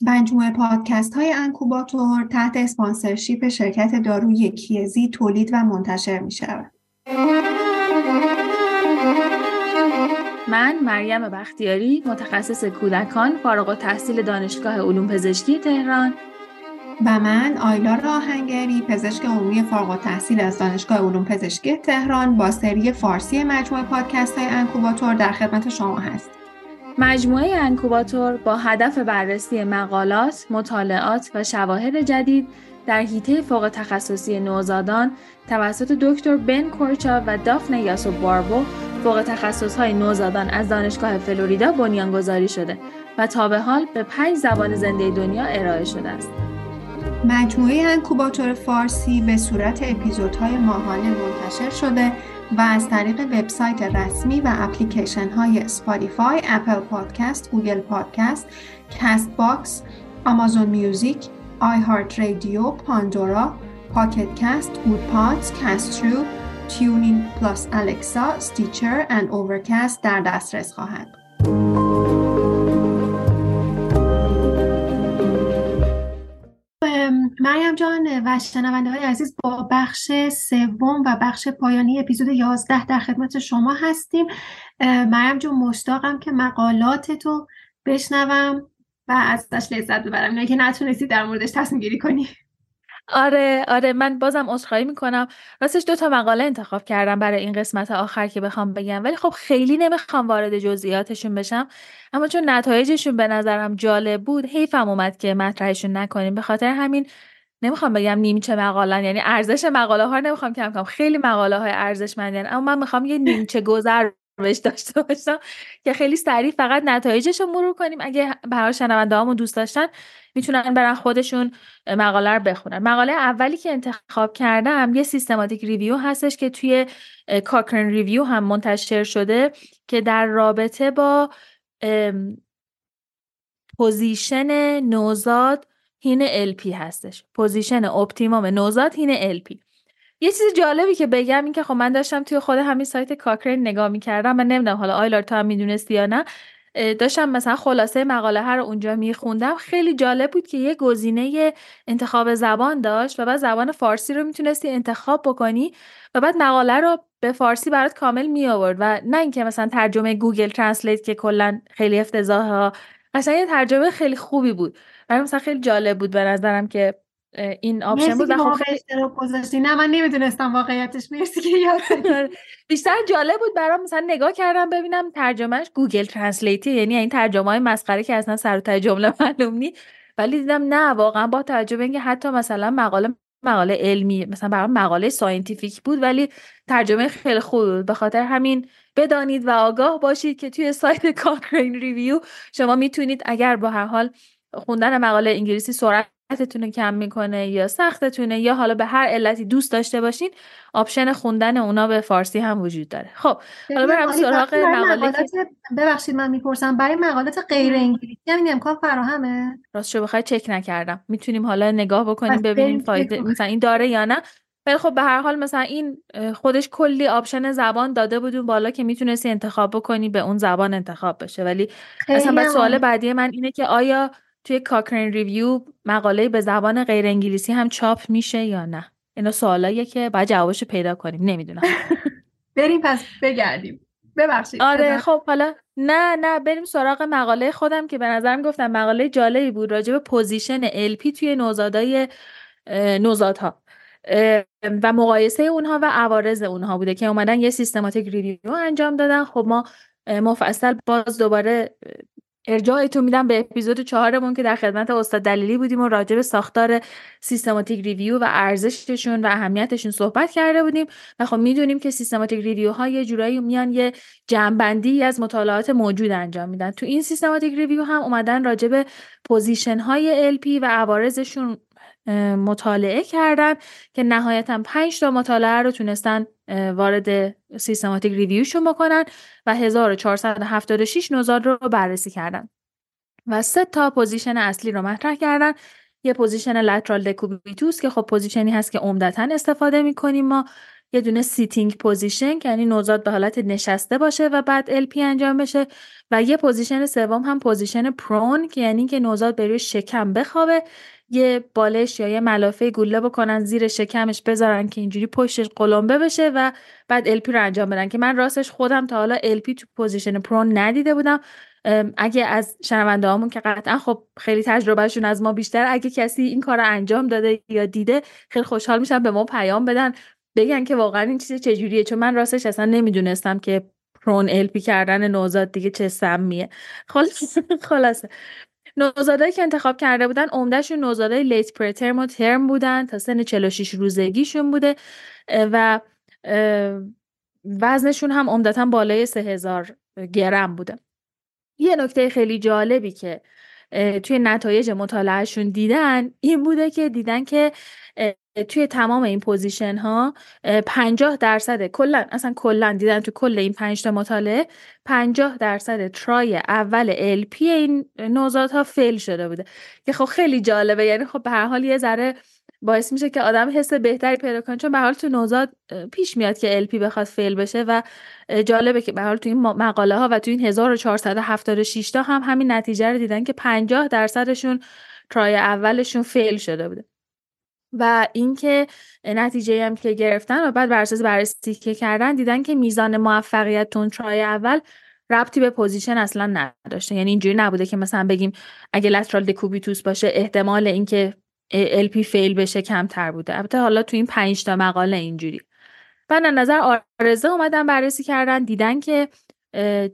مجموعه پادکست های انکوباتور تحت اسپانسرشیپ شرکت داروی کیزی تولید و منتشر می شود. من مریم بختیاری متخصص کودکان فارغ التحصیل دانشگاه علوم پزشکی تهران و من آیلار آهنگری پزشک عمومی فارغ التحصیل از دانشگاه علوم پزشکی تهران با سری فارسی مجموعه پادکست های انکوباتور در خدمت شما هست. مجموعه انکوباتور با هدف بررسی مقالات، مطالعات و شواهد جدید در حیطه فوق تخصصی نوزادان توسط دکتر بن کورچا و دافن یاسو باربو فوق تخصص های نوزادان از دانشگاه فلوریدا بنیانگذاری شده و تا به حال به پنج زبان زنده دنیا ارائه شده است. مجموعه انکوباتور فارسی به صورت اپیزودهای ماهانه منتشر شده و از طریق وبسایت رسمی و اپلیکیشن های Spotify، Apple Podcasts، Google Podcasts، Castbox، Amazon Music، iHeartRadio، Pandora، Pocket Casts، Goodpods، Castro، TuneIn plus Alexa، Stitcher و Overcast در دسترس خواهند. مریم جان و شنونده های عزیز با بخش سوم و بخش پایانی اپیزود 11 در خدمت شما هستیم. مریم جان مشتاقم که مقالات تو بشنوم و ازش لذت ببرم. اینه که نتونستی در موردش تصمیم گیری کنی. آره آره من بازم عذرخواهی می‌کنم. راستش دو تا مقاله انتخاب کردم برای این قسمت آخر که بخوام بگم. ولی خب خیلی نمی‌خوام وارد جزئیاتشون بشم. اما چون نتایجشون به نظرم جالب بود حیفم اومد که مطرحشون نکنیم. به خاطر همین نمی‌خوام بگم نیمچه مقاله یعنی ارزش مقاله ها نمی‌خوام کم کنم خیلی مقاله های ارزشمندن اما من می‌خوام یه نیمچه گذر بهش داشته باشم که خیلی سریع فقط نتایجش رو مرور کنیم. اگه برای شنونده هامون دوست داشتن می‌تونن برن خودشون مقاله رو بخونن. مقاله اولی که انتخاب کردم یه systematic review هستش که توی Cochrane Review هم منتشر شده که در رابطه با position نوزاد حین LP هستش. position optimum نوزاد حین LP یه چیز جالبی که بگم این که خب من داشتم توی خود همین سایت Cochrane نگاه می‌کردم من نمی‌دونم حالا آیلار تو هم می‌دونستی یا نه داشتم مثلا خلاصه مقاله رو اونجا میخوندم. خیلی جالب بود که یه گزینه انتخاب زبان داشت و بعد زبان فارسی رو می‌تونستی انتخاب بکنی و بعد مقاله رو به فارسی برات کامل می آورد و نه اینکه مثلا ترجمه Google Translate که کلا خیلی افتضاحه اصلا یه ترجمه خیلی خوبی بود. برای مثلا خیلی جالب بود به نظرم که این option بود خب خیلی نه من نمی‌دونستم واقعیتش. مرسی که یاد بیشتر جالب بود برام مثلا نگاه کردم ببینم ترجمهش Google Translate ی یعنی این ترجمه های مسخره که اصلا سر و ته جمله معلوم نی. ولی دیدم نه واقعا با توجه به اینکه حتی مثلا مقاله مقاله علمی مثلا برام مقاله scientific بود ولی ترجمه خیلی خوب بود. به خاطر همین بدانید و آگاه باشید که توی سایت Cochrane Review شما می‌تونید اگر با هر حال خوندن مقاله انگلیسی سرعت رو کم می‌کنه یا سختتونه یا حالا به هر علتی دوست داشته باشین option خوندن اونا به فارسی هم وجود داره. خب حالا برم سراغ مقاله ببخشید من می‌پرسم. برای مقالات غیر انگلیسی هم این امکان فراهمه؟ راست شو بخوای چک نکردم. می‌تونیم حالا نگاه بکنیم ببینیم فایده مثلا این داره یا نه. ولی خب به هر حال مثلا این خودش کلی option زبان داده بود اون بالا که می‌تونستی انتخاب بکنی به اون زبان انتخاب بشه. ولی مثلا سوال بعدی من اینه که آیا توی Cochrane Review مقاله به زبان غیر انگلیسی هم چاپ میشه یا نه؟ اینا سوالاییه که باید جوابش پیدا کنیم نمی‌دونم. بریم پس بگردیم. ببخشید. آره خب حالا نه نه بریم سراغ مقاله خودم که به نظرم گفتم مقاله جالبی بود راجع به position LP توی نوزادای نوزادها. و مقایسه اونها و عوارض اونها بوده که اومدن یه systematic review انجام دادن. خب ما مفصل باز دوباره ارجاعتون میدم به اپیزود چهارمون که در خدمت استاد دلیلی بودیم و راجع به ساختار systematic review و ارزششون و اهمیتشون صحبت کرده بودیم. و خب می‌دونیم که systematic review ها یه جورایی میان یه جمع‌بندی از مطالعات موجود انجام میدن. تو این systematic review هم اومدن راجع به position های LP و عوارضشون مطالعه کردن که نهایتا 5 تا مطالعه رو تونستن وارد systematic review شون بکنن و 1476 نوزاد رو بررسی کردن. و سه تا position اصلی رو مطرح کردن. یه position lateral decubitus که خب position ی هست که عمدتا استفاده می‌کنیم ما. یه دونه sitting position که یعنی نوزاد به حالت نشسته باشه و بعد LP انجام بشه. و یه position سوم هم position prone که یعنی که نوزاد به روی شکم بخوابه. یه بالش یا یه ملافه گوله بکنن زیر شکمش بذارن که اینجوری پشتش قلمبه بشه و بعد LP رو انجام بدن. که من راستش خودم تا حالا LP تو position prone ندیده بودم. اگه از شنونده هامون که قطعا خب خیلی تجربهشون از ما بیشتر اگه کسی این کار رو انجام داده یا دیده خیلی خوشحال میشم به ما پیام بدن بگن که واقعا این چیز چجوریه. چون من راستش اصلا نمی‌دونستم که prone LP کردن نوزاد دیگه چه سمیه. خلاصه. نوزادایی که انتخاب کرده بودن عمدهشون نوزادای late preterm و ترم بودن تا سن 46 روزگیشون بوده و وزنشون هم عمدتا بالای 3000 گرم بوده. یه نکته خیلی جالبی که توی نتایج مطالعهشون دیدن این بوده که دیدن که توی تمام این position ها 50 درصد کلا اصلا کلا دیدن تو کل این 5 تا مطالعه 50 درصد try اول LP این نوزاد ها fail شده بوده. که خب خیلی جالبه. یعنی خب به هر حال یه ذره باعث میشه که آدم حس بهتری پیدا کنه. چون به حال تو نوزاد پیش میاد که LP بخواد fail بشه و جالبه که به حال تو این مقاله ها و تو این 1476 تا هم همین نتیجه رو دیدن که 50 درصدشون try اولشون fail شده بوده. و اینکه نتیجه هم که گرفتن و بعد بر بررسی که کردن دیدن که میزان موفقیت تو try اول ربطی به position اصلا نداشته. یعنی اینجوری نبوده که مثلا بگیم اگه lateral decubitus باشه احتمال اینکه LP fail بشه کمتر بوده. البته حالا تو این پنج تا مقاله اینجوری. بعد نظر عارضه اومدن بررسی کردن دیدن که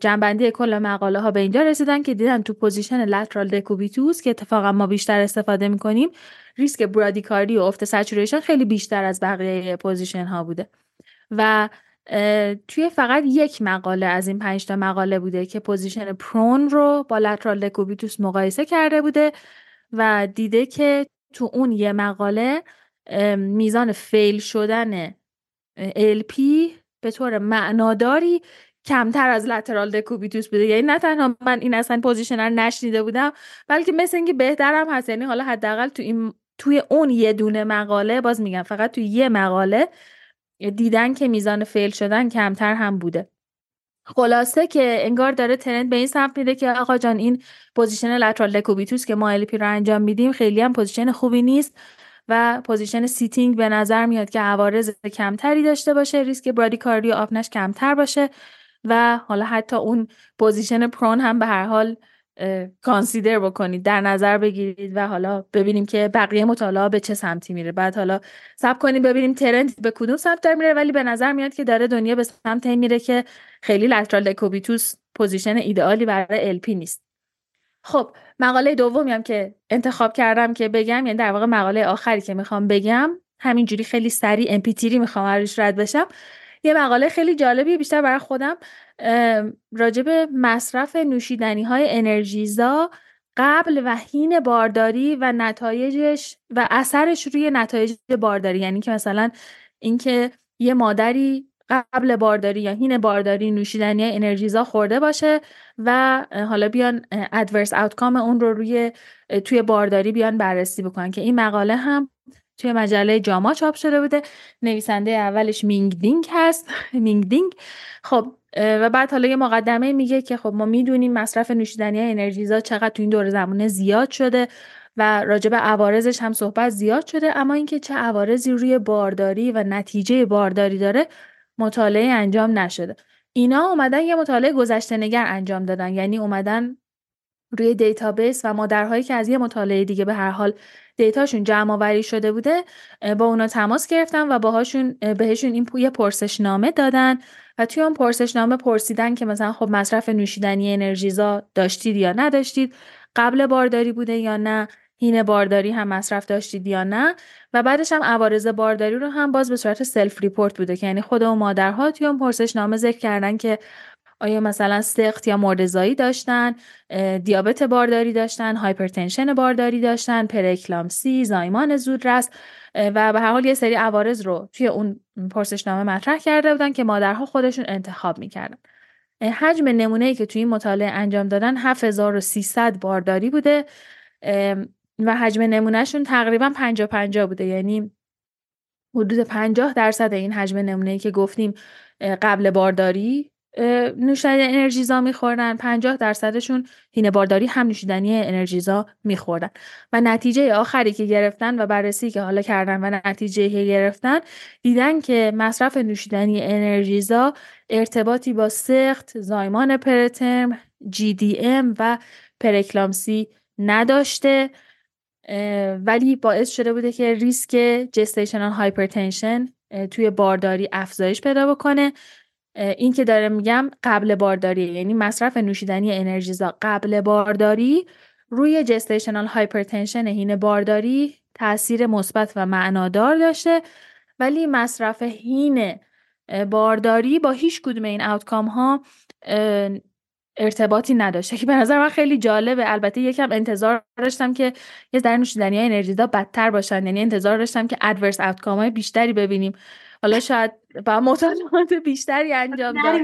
جمع‌بندی کل مقاله ها به اینجا رسیدن که دیدن تو position lateral decubitus که اتفاقا ما بیشتر استفاده می‌کنیم ریسک برادیکاردی و افت saturation خیلی بیشتر از بقیه position ها بوده. و توی فقط یک مقاله از این پنج تا مقاله بوده که position prone رو با lateral decubitus مقایسه کرده بوده و دیده که تو اون یه مقاله میزان fail شدن LP به طور معناداری کمتر از lateral decubitus بوده. یعنی نه تنها من این اصلا position رو نشنیده بودم بلکه مثل اینکه بهترم هست. یعنی حالا حداقل تو این توی اون یه دونه مقاله باز میگم فقط توی یه مقاله دیدن که میزان fail شدن کمتر هم بوده. خلاصه که انگار داره trend به این سمت میده که آقا جان این position lateral decubitus که ما LP رو انجام میدیم خیلی هم position خوبی نیست و position sitting به نظر میاد که عوارض کمتری داشته باشه ریسک برادیکاردی آپنه‌ش کمتر باشه. و حالا حتی اون position prone هم به هر حال consider بکنید. در نظر بگیرید و حالا ببینیم که بقیه مطالعه به چه سمتی میره. بعد حالا صبر کنیم ببینیم trend به کدوم سمت داره میره ولی به نظر میاد که داره دنیا به سمت میره که خیلی lateral decubitus position ایدئالی برای LP نیست. خب مقاله دومی هم که انتخاب کردم که بگم یعنی در واقع مقاله آخری که می‌خوام بگم همینجوری خیلی سریع MP3 می‌خوام روش رد بشم. یه مقاله خیلی جالبیه بیشتر برای خودم راجب مصرف نوشیدنی های انرژیزا قبل و حین بارداری و نتایجش و اثرش روی نتایج بارداری. یعنی که مثلا اینکه یه مادری قبل بارداری یا حین بارداری نوشیدنی انرژیزا خورده باشه و حالا بیان adverse outcome اون رو روی توی بارداری بیان بررسی بکنن. که این مقاله هم توی مجله JAMA چاپ شده بوده. نویسنده اولش مینگ دینگ هست. مینگ دینگ خب و بعد حالا یه مقدمه میگه که خب ما می‌دونیم مصرف نوشیدنی انرژیزا چقدر تو این دور زمانه زیاد شده و راجع به عوارضش هم صحبت زیاد شده. اما اینکه چه عوارضی روی بارداری و نتیجه بارداری داره مطالعه انجام نشده. اینا اومدن یه مطالعه گذشته نگر انجام دادن. یعنی اومدن روی database و مادرهایی که از یه مطالعه دیگه به هر حال data شون جمع آوری شده بوده با اونا تماس گرفتن و باهاشون بهشون این یه پرسشنامه دادن و توی اون پرسشنامه پرسیدن که مثلا خب مصرف نوشیدنی انرژیزا داشتید یا نداشتید قبل بارداری بوده یا نه حین بارداری هم مصرف داشتید یا نه و بعدش هم عوارض بارداری رو هم باز به صورت self report بوده که یعنی خود و مادرها توی اون پرسشنامه ذکر کردن که آیا مثلا سقط یا مرده‌زایی داشتن دیابت بارداری داشتن hypertension بارداری داشتن پره‌اکلامپسی زایمان زودرس و به هر حال یه سری عوارض رو توی اون پرسشنامه مطرح کرده بودن که مادرها خودشون انتخاب می‌کردن. حجم نمونه که توی این مطالعه انجام دادن 7300 بارداری بوده و حجم نمونهشون تقریبا 50 50 بوده. یعنی حدود 50 درصد این حجم نمونه که گفتیم قبل بارداری نوشیدنی انرژیزا میخوردن 50 درصدشون هینه بارداری هم نوشیدنی انرژیزا میخوردن. و نتیجه آخری که گرفتن و بررسی که حالا کردن و نتیجه که گرفتن دیدن که مصرف نوشیدنی انرژیزا ارتباطی با سقط زایمان preterm GDM و پره‌اکلامپسی نداشته ولی باعث شده بوده که ریسک gestational hypertension توی بارداری افزایش پیدا بکنه. این که داره میگم قبل بارداری یعنی مصرف نوشیدنی انرژیزا قبل بارداری روی gestational hypertension حین بارداری تاثیر مثبت و معنادار داشته. ولی مصرف هین بارداری با هیچ کدوم این آوتکام ها ارتباطی نداشته. که به نظر من خیلی جالبه. البته یکم انتظار داشتم که یه در نوشیدنی های انرژیزا بدتر باشن. یعنی انتظار داشتم که ادورس آوتکام های بیشتری ببینیم. حالا شاید با مطالعات بیشتری انجام داد.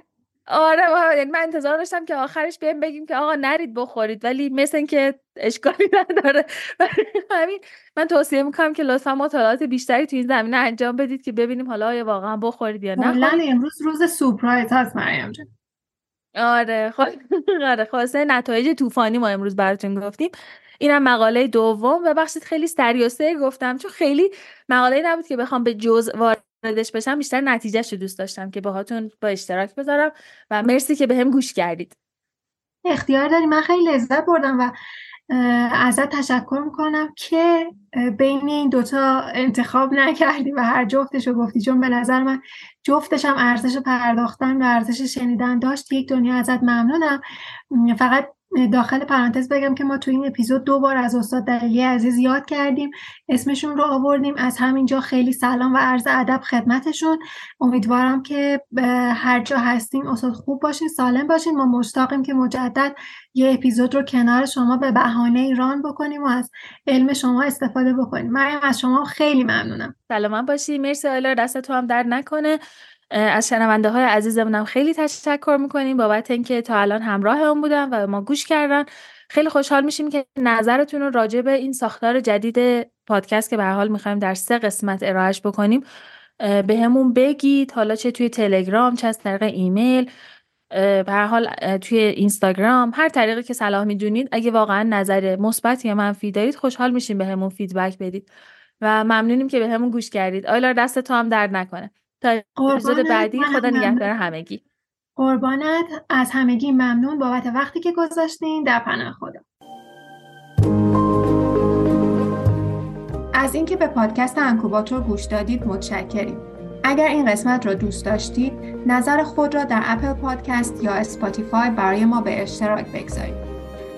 آره یعنی من انتظار داشتم که آخرش بیایم بگیم که آقا نرید بخورید ولی مثل اینکه اشکالی نداره. همین من توصیه می‌کنم که لطفا مطالعات بیشتری تو این زمینه انجام بدید که ببینیم حالا آیا واقعا بخورید یا نه. امروز روز سورپرایز هست مریم جان. آره خب. آره خلاصه نتایج طوفانی ما امروز براتون گفتیم. اینم مقاله دوم و بخشید خیلی سری گفتم چون خیلی مقاله نبود که بخوام به جز واردش بشم بیشتر نتیجهش رو دوست داشتم که باهاتون با اشتراک بذارم و مرسی که به هم گوش کردید. اختیار داری؟ من خیلی لذت بردم و ازت تشکر می‌کنم که بین این دوتا انتخاب نکردی و هر جفتش رو گفتی. چون به نظر من جفتش هم ارزش پرداختن و ارزش شنیدن داشت. یک دنیا ازت ممنونم. فقط داخل پرانتز بگم که ما تو این اپیزود دو بار از استاد دلیلی عزیز یاد کردیم. اسمشون رو آوردیم از همینجا. خیلی سلام و عرض ادب خدمتشون. امیدوارم که هر جا هستیم استاد خوب باشین سالم باشین. ما مشتاقیم که مجدد یه اپیزود رو کنار شما به بهانه ایران بکنیم و از علم شما استفاده بکنیم. مریم از شما خیلی ممنونم. سلام باشی. مرسی آیلا دست تو هم درد نکنه. از شنونده های عزیزمونم خیلی تشکر می‌کنیم. بابت اینکه تا الان همراه هم بودن و ما گوش کردن. خیلی خوشحال میشیم که نظرتون رو راجع به این ساختار جدید پادکست که به حال می‌خوایم در سه قسمت ارائهش بکنیم به همون بگید. حالا چه توی تلگرام چه از طریق ایمیل به هر حال توی اینستاگرام هر طریقی که صلاح می‌دونید. اگه واقعا نظر مثبت یا منفی دارید خوشحال میشیم به همون فیدبک بدید. و ممنونیم که به همون گوش کردید. آیلار دست تو هم درد نکنه. تا اپیزود بعدی خدا نگهدار همگی. قربانت از همگی ممنون بابت وقتی که گذاشتین. در پناه خدا. از اینکه به پادکست انکوباتور گوش دادید متشکریم. اگر این قسمت را دوست داشتید نظر خود را در Apple Podcast یا Spotify برای ما به اشتراک بگذارید.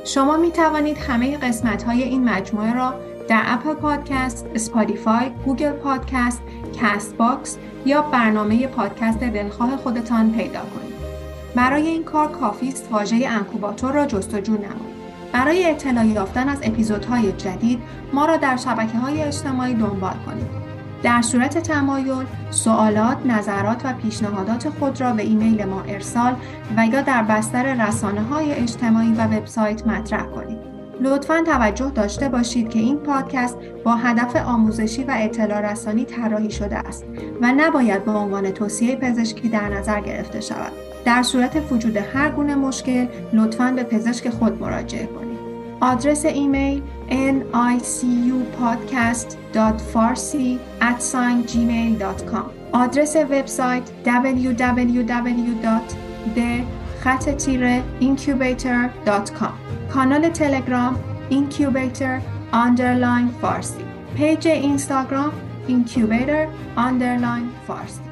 شما می توانید همه قسمت های این مجموعه را در Apple Podcast، Spotify، Google Podcast، Castbox یا برنامه پادکست دلخواه خودتان پیدا کنید. برای این کار کافی است واژه انکوباتور را جستجو نمایید. برای اطلاع یافتن از اپیزودهای جدید ما را در شبکه های اجتماعی دنبال کنید. در صورت تمایل، سوالات، نظرات و پیشنهادات خود را به ایمیل ما ارسال و یا در بستر رسانه های اجتماعی و وبسایت مطرح کنید. لطفا توجه داشته باشید که این پادکست با هدف آموزشی و اطلاع رسانی طراحی شده است و نباید به عنوان توصیه پزشکی در نظر گرفته شود. در صورت وجود هر گونه مشکل لطفا به پزشک خود مراجعه کنید. آدرس ایمیل nicupodcast.farsi@gmail.com آدرس وبسایت www.the-incubator.com کانال تلگرام Incubator underline فارسی. page اینستاگرام Incubator آندرلاین فارسی.